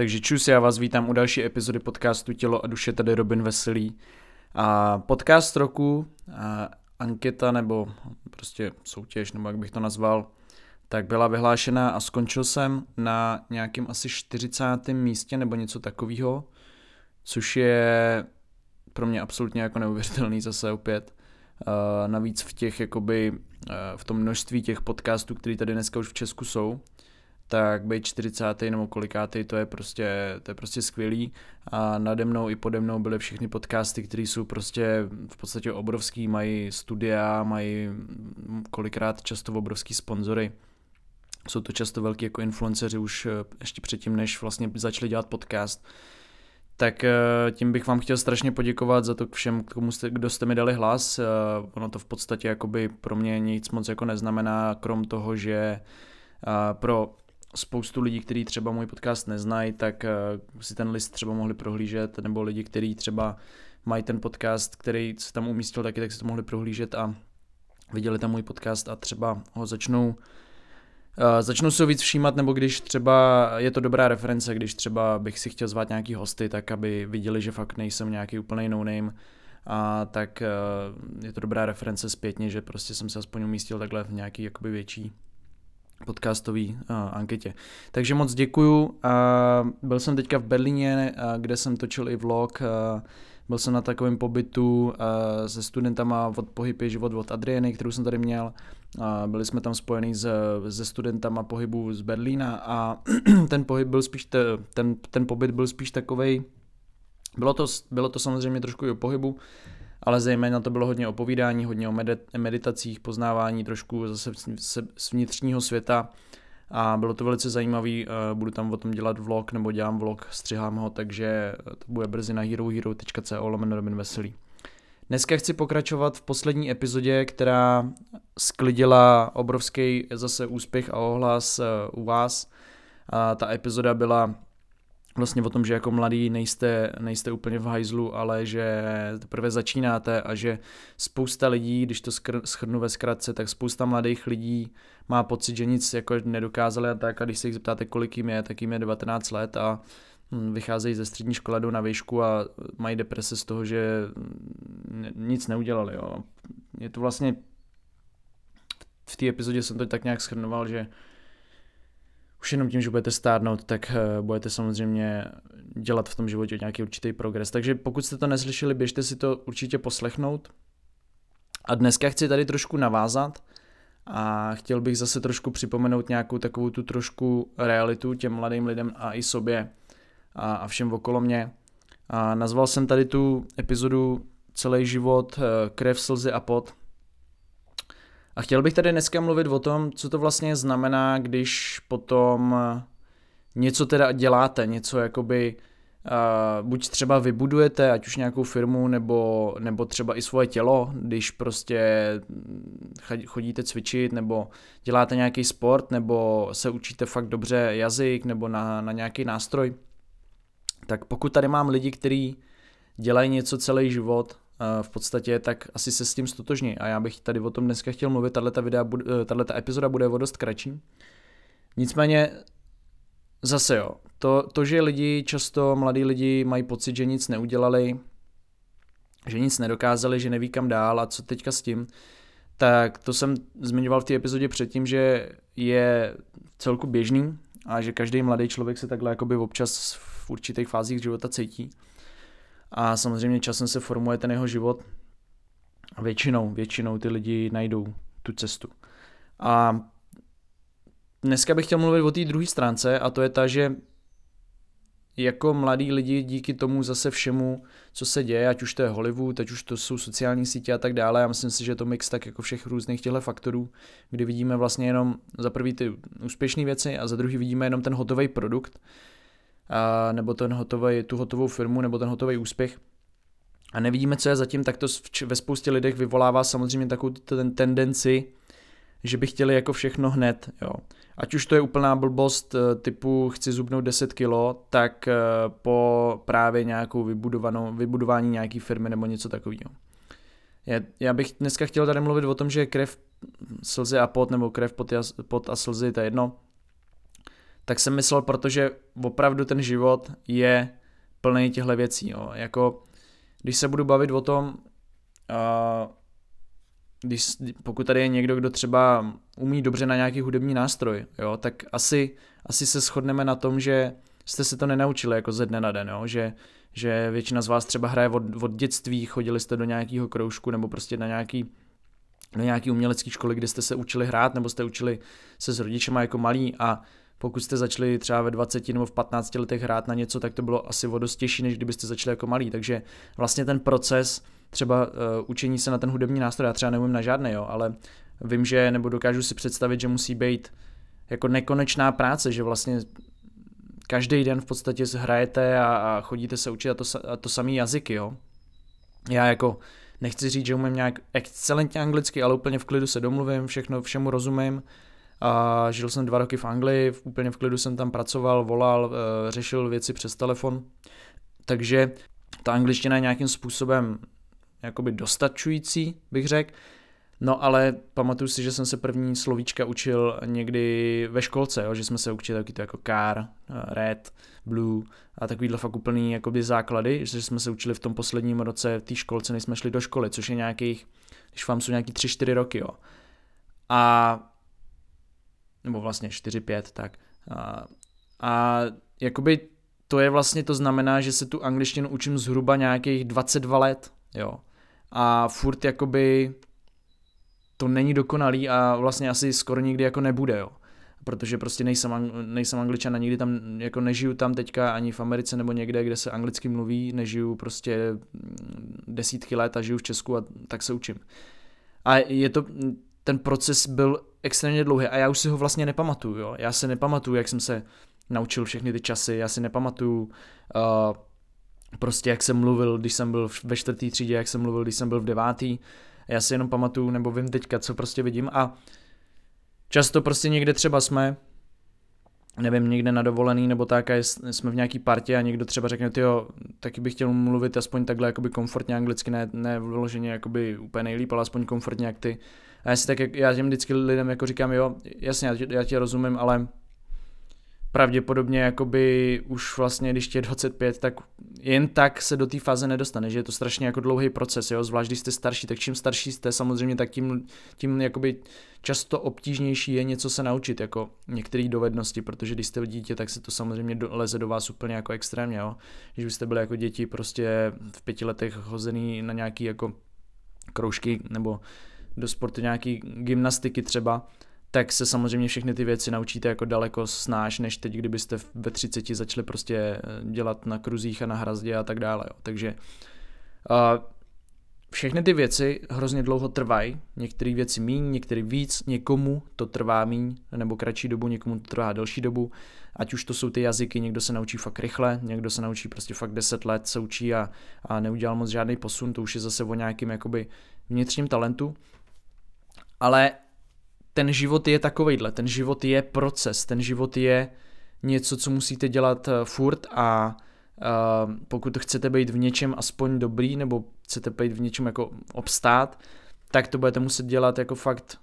Takže čus, já vás vítám u další epizody podcastu Tělo a duše, tady Robin Veselý. A podcast roku, a anketa nebo prostě soutěž, nebo jak bych to nazval, tak byla vyhlášena a skončil jsem na nějakém asi 40. místě nebo něco takového, což je pro mě absolutně jako neuvěřitelný zase opět. Uh, navíc v těch jakoby, uh, v tom množství těch podcastů, které tady dneska už v Česku jsou, tak být 40. nebo kolikátý, to je prostě, to je prostě skvělý a nade mnou i pode mnou byly všechny podcasty, které jsou prostě v podstatě obrovský, mají studia, mají kolikrát často obrovský sponzory. Jsou to často velký jako influenceři už eh, ještě předtím, než vlastně začali dělat podcast. Tak eh, tím bych vám chtěl strašně poděkovat za to všem, komu jste, kdo jste mi dali hlas. Eh, ono to v podstatě jakoby pro mě nic moc jako neznamená, krom toho, že pro spoustu lidí, kteří třeba můj podcast neznají, tak si ten list třeba mohli prohlížet, nebo lidi, kteří třeba mají ten podcast, který se tam umístil taky, tak si to mohli prohlížet a viděli tam můj podcast a třeba ho začnou Uh, začnu se víc všímat, nebo když třeba je to dobrá reference, když třeba bych si chtěl zvát nějaký hosty, tak aby viděli, že fakt nejsem nějaký úplný no-name, a tak uh, je to dobrá reference zpětně, že prostě jsem se aspoň umístil takhle v nějaký jakoby větší podcastový uh, anketě. Takže moc děkuju. Uh, byl jsem teďka v Berlíně, uh, kde jsem točil i vlog. Uh, byl jsem na takovém pobytu uh, se studentama od Pohyb je život od Adrieny, kterou jsem tady měl. Uh, byli jsme tam spojení se, se studentama pohybu z Berlína a ten pohyb byl spíš, te, ten, ten pobyt byl spíš takovej, bylo to, bylo to samozřejmě trošku i o pohybu, ale zejména to bylo hodně o povídání, hodně o meditacích, poznávání trošku zase z vnitřního světa a bylo to velice zajímavý, eh, budu tam o tom dělat vlog, nebo dělám vlog, střihám ho, takže to bude brzy na herohero.co lomeno Robin Veselý. Dneska chci pokračovat v poslední epizodě, která sklidila obrovský zase úspěch a ohlas eh, u vás. A ta epizoda byla vlastně o tom, že jako mladý nejste, nejste úplně v hajzlu, ale že teprve začínáte a že spousta lidí, když to schrnu ve zkratce, tak spousta mladých lidí má pocit, že nic jako nedokázali a tak a když se jich zeptáte, kolik jim je, tak jim je 19 let a hm, vycházejí ze střední školy, jdou na výšku a mají deprese z toho, že nic neudělali. Jo. Je to vlastně v té epizodě jsem to tak nějak schrnoval, že už jenom tím, že budete stárnout, tak eh, budete samozřejmě dělat v tom životě nějaký určitý progres. Takže pokud jste to neslyšeli, běžte si to určitě poslechnout. A dneska chci tady trošku navázat a chtěl bych zase trošku připomenout nějakou takovou tu trošku realitu těm mladým lidem a i sobě a, a všem okolo mě. A nazval jsem tady tu epizodu Celý život, eh, krev, slzy a pot. A chtěl bych tady dneska mluvit o tom, co to vlastně znamená, když potom něco teda děláte, něco jakoby uh, buď třeba vybudujete, ať už nějakou firmu, nebo, nebo třeba i svoje tělo, když prostě chodíte cvičit, nebo děláte nějaký sport, nebo se učíte fakt dobře jazyk, nebo na, na nějaký nástroj. Tak pokud tady mám lidi, kteří dělají něco celý život, v podstatě, tak asi se s tím stotožní. A já bych tady o tom dneska chtěl mluvit, eh, tato epizoda bude o dost kratší. Nicméně zase jo, to, to, že lidi, často mladí lidi mají pocit, že nic neudělali, že nic nedokázali, že neví kam dál a co teďka s tím, tak to jsem zmiňoval v té epizodě předtím, že je celku běžný a že každý mladý člověk se takhle jakoby občas v určitých fázích života cítí a samozřejmě časem se formuje ten jeho život a většinou, většinou ty lidi najdou tu cestu. A dneska bych chtěl mluvit o té druhé stránce a to je ta, že jako mladí lidi díky tomu zase všemu, co se děje, ať už to je Hollywood, ať už to jsou sociální sítě a tak dále, já myslím si, že to mix tak jako všech různých těchto faktorů, kdy vidíme vlastně jenom za prvý ty úspěšné věci a za druhý vidíme jenom ten hotový produkt, nebo ten hotový, tu hotovou firmu nebo ten hotový úspěch a nevidíme, co je zatím, tak to ve spoustě lidech vyvolává samozřejmě takovou ten tendenci, že by chtěli jako všechno hned, jo. Ať už to je úplná blbost eh, typu chci zubnout 10 kilo, tak eh, po právě nějakou vybudovanou, vybudování nějaký firmy nebo něco takového. Já bych dneska chtěl tady mluvit o tom, že krev, slzy a pot, nebo krev, pot a, pot a slzy, to je jedno, tak jsem myslel, protože opravdu ten život je plný těchto věcí. Jo. Jako, když se budu bavit o tom, uh, když, pokud tady je někdo, kdo třeba umí dobře na nějaký hudební nástroj, jo, tak asi, asi se shodneme na tom, že jste se to nenaučili jako ze dne na den, jo, že, že většina z vás třeba hraje od, od dětství, chodili jste do nějakého kroužku nebo prostě na nějaký do nějaký umělecké školy, kde jste se učili hrát, nebo jste učili se s rodičema jako malí a pokud jste začali třeba ve 20 nebo v 15 letech hrát na něco, tak to bylo asi o dost těžší, než kdybyste začali jako malí. Takže vlastně ten proces třeba uh, učení se na ten hudební nástroj, já třeba neumím na žádný, jo, ale vím, že, nebo dokážu si představit, že musí být jako nekonečná práce, že vlastně každý den v podstatě hrajete a, a chodíte se učit a to, a to samý jazyky, jo. Já jako nechci říct, že umím nějak excelentně anglicky, ale úplně v klidu se domluvím, všechno, všemu rozumím. A žil jsem dva roky v Anglii, úplně v klidu jsem tam pracoval, volal, eh, řešil věci přes telefon. Takže ta angličtina je nějakým způsobem jakoby dostačující, bych řekl. No ale pamatuju si, že jsem se první slovíčka učil někdy ve školce, jo, že jsme se učili taky to jako car, eh, red, blue a takovýhle fakt úplný jakoby základy, že jsme se učili v tom posledním roce v té školce, než jsme šli do školy, což je nějakých, když vám jsou nějaký 3-4 roky, jo. A nebo vlastně 4-5, tak. A, a jakoby to je vlastně, to znamená, že se tu angličtinu učím zhruba nějakých 22 let, jo. A furt jakoby to není dokonalý a vlastně asi skoro nikdy jako nebude, jo. Protože prostě nejsem, nejsem angličan a nikdy tam, jako nežiju tam teďka ani v Americe nebo někde, kde se anglicky mluví, nežiju prostě desítky let a žiju v Česku a tak se učím. A je to, ten proces byl extrémně dlouhý a já už si ho vlastně nepamatuju, jo. Já se nepamatuju, jak jsem se naučil všechny ty časy, já si nepamatuju uh, prostě jak jsem mluvil, když jsem byl ve čtvrtý třídě, jak jsem mluvil, když jsem byl v devátý, já si jenom pamatuju, nebo vím teďka, co prostě vidím a často prostě někde třeba jsme, nevím, někde na dovolený nebo tak a jsme v nějaký partě a někdo třeba řekne, jo, taky bych chtěl mluvit aspoň takhle jakoby komfortně anglicky, ne, ne vyloženě jakoby úplně nejlíp, ale aspoň komfortně jak ty. A já si tak, já těm vždycky lidem jako říkám, jo, jasně, já já tě rozumím, ale pravděpodobně jakoby už vlastně, když je 25, tak jen tak se do té fáze nedostane, že je to strašně jako dlouhý proces, jo? zvlášť když jste starší, tak čím starší jste samozřejmě, tak tím, tím jakoby často obtížnější je něco se naučit, jako některé dovednosti, protože když jste dítě, tak se to samozřejmě do, leze do vás úplně jako extrémně, jo? když byste byli jako děti prostě v pěti letech hozený na nějaký jako kroužky nebo do sportu nějaký gymnastiky třeba, tak se samozřejmě všechny ty věci naučíte jako daleko snáš, než teď, kdybyste ve 30 začali prostě eh, dělat na kruzích a na hrazdě a tak dále. Jo. Takže uh, všechny ty věci hrozně dlouho trvají, některé věci míň, některé víc, někomu to trvá míň nebo kratší dobu, někomu to trvá delší dobu, ať už to jsou ty jazyky, někdo se naučí fakt rychle, někdo se naučí prostě fakt 10 let, se učí a, a neudělal moc žádný posun, to už je zase o nějakým jakoby vnitřním talentu, ale ten život je takovejhle, ten život je proces, ten život je něco, co musíte dělat eh, furt a uh, pokud chcete být v něčem aspoň dobrý, nebo chcete být v něčem jako obstát, tak to budete muset dělat jako fakt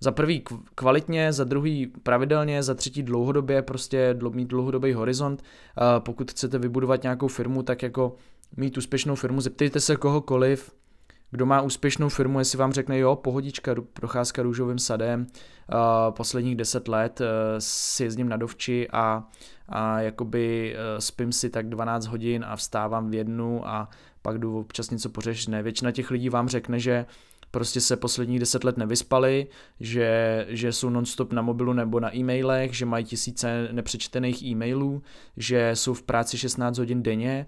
za prvý kvalitně, za druhý pravidelně, za třetí dlouhodobě, prostě mít dlouhodobý horizont. Uh, pokud chcete vybudovat nějakou firmu, tak jako mít úspěšnou firmu, zeptejte se kohokoliv, kdo má úspěšnou firmu, jestli vám řekne, jo, pohodička, procházka růžovým sadem, uh, posledních deset let uh, si jezdím na dovči a, a jakoby uh, spím si tak 12 hodin a vstávám v jednu a pak jdu občas něco pořešit. Ne, většina těch lidí vám řekne, že prostě se posledních deset let nevyspali, že, že jsou nonstop na mobilu nebo na e-mailech, že mají tisíce nepřečtených e-mailů, že jsou v práci 16 hodin denně,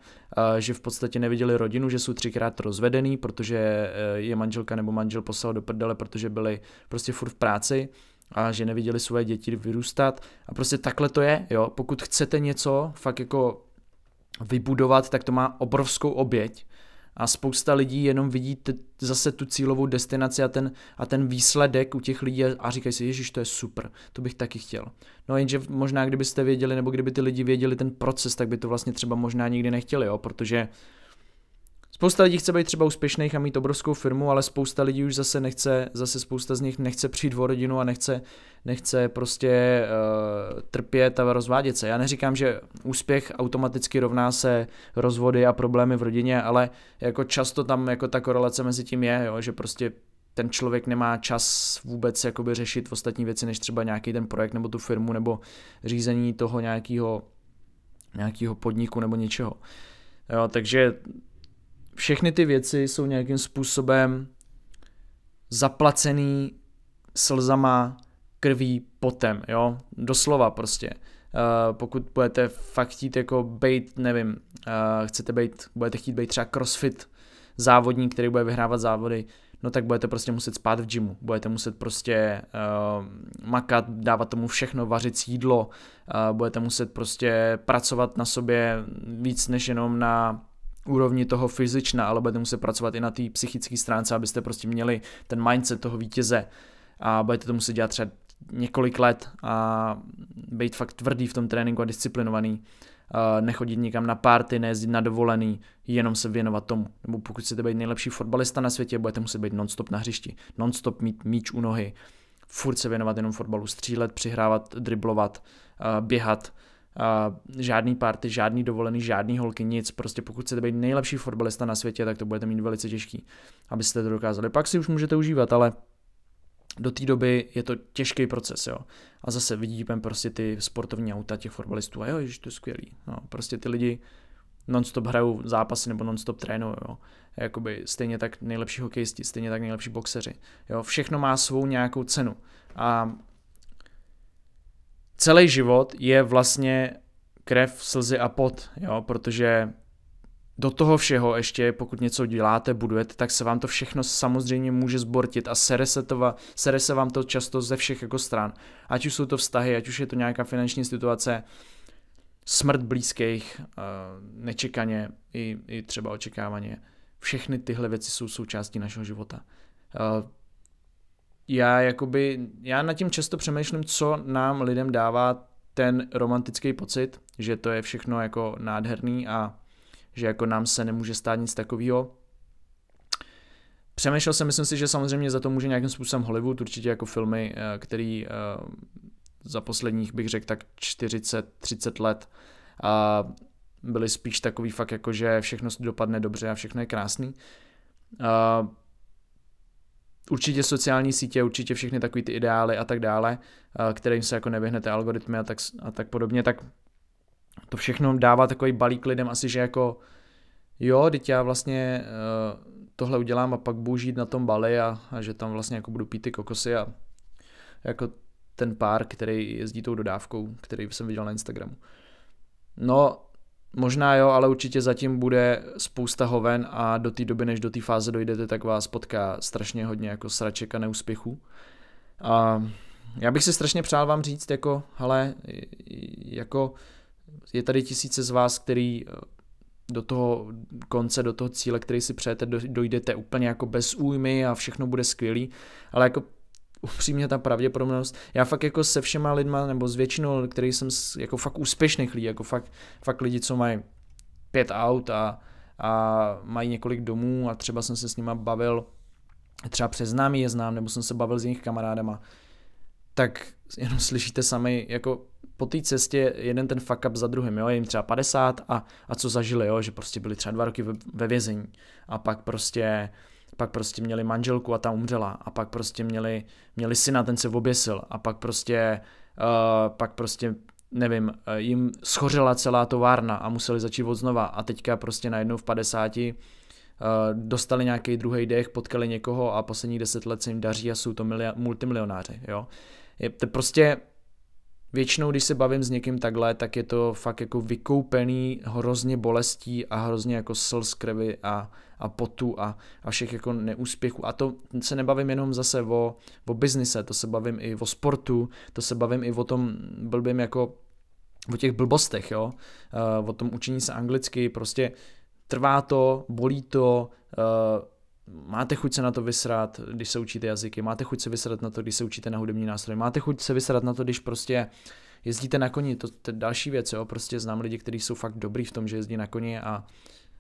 že v podstatě neviděli rodinu, že jsou třikrát rozvedený, protože e, je manželka nebo manžel poslal do prdele, protože byli prostě furt v práci a že neviděli svoje děti vyrůstat. A prostě takhle to je, jo, pokud chcete něco fakt jako vybudovat, tak to má obrovskou oběť, a spousta lidí jenom vidí t- zase tu cílovou destinaci a ten, a ten výsledek u těch lidí a říkají si, ježiš, to je super, to bych taky chtěl. No jenže možná kdybyste věděli, nebo kdyby ty lidi věděli ten proces, tak by to vlastně třeba možná nikdy nechtěli, jo, protože Spousta lidí chce být třeba úspěšných a mít obrovskou firmu, ale spousta lidí už zase nechce, zase spousta z nich nechce přijít o rodinu a nechce, nechce prostě uh, trpět a rozvádět se. Já neříkám, že úspěch automaticky rovná se rozvody a problémy v rodině, ale jako často tam jako ta korelace mezi tím je, jo, že prostě ten člověk nemá čas vůbec jakoby řešit ostatní věci, než třeba nějaký ten projekt nebo tu firmu nebo řízení toho nějakého nějakého podniku nebo něčeho. Jo, takže všechny ty věci jsou nějakým způsobem zaplacený slzama, krví, potem, jo, doslova prostě. Uh, pokud budete fakt chtít jako bejt, nevím, uh, chcete bejt, budete chtít být třeba crossfit závodník, který bude vyhrávat závody, no tak budete prostě muset spát v gymu, budete muset prostě uh, makat, dávat tomu všechno, vařit jídlo, uh, budete muset prostě pracovat na sobě víc než jenom na úrovni toho fyzična, ale budete muset pracovat i na té psychické stránce, abyste prostě měli ten mindset toho vítěze. A budete to muset dělat třeba několik let a být fakt tvrdý v tom tréninku a disciplinovaný, nechodit nikam na party, nejezdit na dovolený, jenom se věnovat tomu. Nebo pokud chcete být nejlepší fotbalista na světě, budete muset být nonstop na hřišti, nonstop mít míč u nohy, furt se věnovat jenom fotbalu, střílet, přihrávat, driblovat, běhat, Žádný party, žádný dovolený, žádný holky, nic. Prostě pokud chcete být nejlepší fotbalista na světě, tak to budete mít velice těžký, abyste to dokázali. Pak si už můžete užívat, ale do té doby je to těžký proces, jo. A zase vidíme prostě ty sportovní auta těch fotbalistů a jo, ježiš, to je skvělý. No, prostě ty lidi non-stop hrajou zápasy nebo non-stop trénují, jo. Jakoby stejně tak nejlepší hokejisti, stejně tak nejlepší boxeři, jo. Všechno má svou nějakou cenu. A celý život je vlastně krev, slzy a pot, jo, protože do toho všeho ještě, pokud něco děláte, budujete, tak se vám to všechno samozřejmě může zbortit a sere se, to, sere se vám to často ze všech jako stran. Ať už jsou to vztahy, ať už je to nějaká finanční situace, smrt blízkých, eh, nečekaně i, i třeba očekávaně. Všechny tyhle věci jsou součástí našeho života. Já jakoby, já nad tím často přemýšlím, co nám lidem dává ten romantický pocit, že to je všechno jako nádherný a že jako nám se nemůže stát nic takového. Přemýšlel jsem, myslím si, že samozřejmě za to může nějakým způsobem Hollywood, určitě jako filmy, eh, který eh, za posledních bych řekl tak 40-30 let a byly spíš takový fakt jako, že všechno dopadne dobře a všechno je krásný. Určitě sociální sítě, určitě všechny takové ty ideály a tak dále, kterým se jako nevyhnete algoritmy a tak, a tak podobně, tak to všechno dává takový balík lidem asi, že jako jo, teď já vlastně uh, tohle udělám a pak budu žít na tom Bali a, a že tam vlastně jako budu pít ty kokosy a jako ten pár, který jezdí tou dodávkou, který jsem viděl na Instagramu. No, možná jo, ale určitě zatím bude spousta hoven a do té doby, než do té fáze dojdete, tak vás potká strašně hodně jako sraček a neúspěchů. A já bych si strašně přál vám říct, jako, hele, jako je tady tisíce z vás, který eh, do toho konce, do toho cíle, který si přejete, dojdete úplně jako bez újmy a všechno bude skvělý, ale jako upřímně ta pravděpodobnost, já fakt jako se všema lidma, nebo s většinou, který jsem jako fakt úspěšných lidí, jako fakt, fakt lidi, co mají pět aut a, a mají několik domů a třeba jsem se s nima bavil, třeba přes známý je znám, nebo jsem se bavil s jejich kamarádama, tak jenom slyšíte sami, jako po té cestě jeden ten fuck up za druhým, jo, je jim třeba 50 a, a co zažili, jo, že prostě byli třeba dva roky ve, ve vězení. A pak prostě pak prostě měli manželku a ta umřela a pak prostě měli, měli syna, ten se oběsil a pak prostě, uh, pak prostě nevím, eh, jim schořela celá továrna a museli začít od znova a teďka prostě najednou v 50 uh, eh, dostali nějaký druhý dech, potkali někoho a posledních deset let se jim daří a jsou to milia- multimilionáři, jo. Je to prostě Většinou, když se bavím s někým takhle, tak je to fakt jako vykoupený hrozně bolestí a hrozně jako slz krvi a, a potu a, a všech jako neúspěchů. A to se nebavím jenom zase o, o biznise, to se bavím i o sportu, to se bavím i o tom blbým jako o těch blbostech, jo, uh, o tom učení se anglicky, prostě trvá to, bolí to, uh, máte chuť se na to vysrat, když se učíte jazyky, máte chuť se vysrat na to, když se učíte na hudební nástroje, máte chuť se vysrat na to, když prostě jezdíte na koni, to je další věc, jo, prostě znám lidi, kteří jsou fakt dobrý v tom, že jezdí na koni a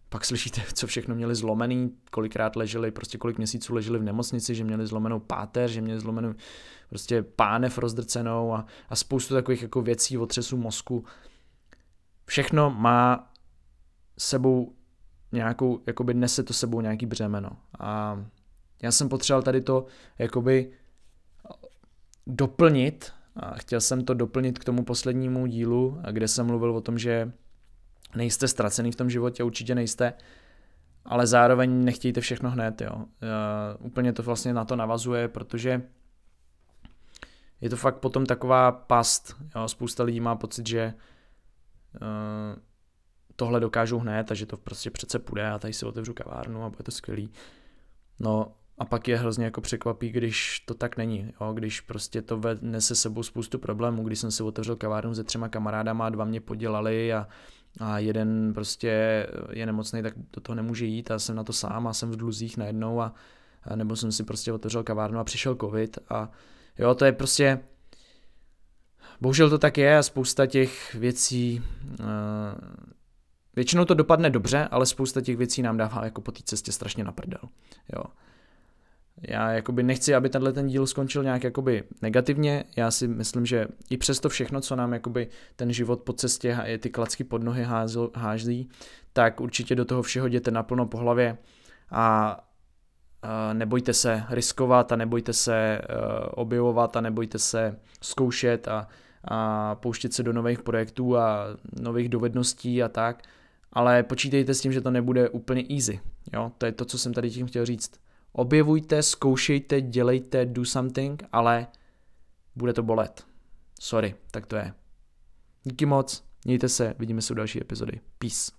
pak slyšíte, co všechno měli zlomený, kolikrát leželi, prostě kolik měsíců leželi v nemocnici, že měli zlomenou páteř, že měli zlomenou prostě pánev rozdrcenou a, a spoustu takových jako věcí, otřesů mozku. Všechno má sebou nějakou, jakoby nese to sebou nějaký břemeno. A já jsem potřeboval tady to jakoby doplnit a chtěl jsem to doplnit k tomu poslednímu dílu, kde jsem mluvil o tom, že nejste ztracený v tom životě, určitě nejste, ale zároveň nechtějte všechno hned, jo. Uh, úplně to vlastně na to navazuje, protože je to fakt potom taková past, jo. Spousta lidí má pocit, že uh, tohle dokážou hned a že to prostě přece půjde a tady si otevřu kavárnu a bude to skvělý. No a pak je hrozně jako překvapí, když to tak není, jo? když prostě to nese sebou spoustu problémů, když jsem si otevřel kavárnu se třema kamarádama, dva mě podělali a, a jeden prostě je nemocný, tak do toho nemůže jít a jsem na to sám a jsem v dluzích najednou a, a nebo jsem si prostě otevřel kavárnu a přišel covid a jo, to je prostě bohužel to tak je a spousta těch věcí uh, většinou to dopadne dobře, ale spousta těch věcí nám dává jako po té cestě strašně na prdel, jo. Já jakoby nechci, aby tenhle ten díl skončil nějak jakoby negativně. Já si myslím, že i přesto všechno, co nám jakoby ten život po cestě a ty klacky pod nohy hází, tak určitě do toho všeho jděte naplno po hlavě a nebojte se riskovat a nebojte se e, objevovat a nebojte se zkoušet a, a pouštět se do nových projektů a nových dovedností a tak, ale počítejte s tím, že to nebude úplně easy. Jo? To je to, co jsem tady tím chtěl říct objevujte, zkoušejte, dělejte, do something, ale bude to bolet. Sorry, tak to je. Díky moc, mějte se, vidíme se u další epizody. Peace.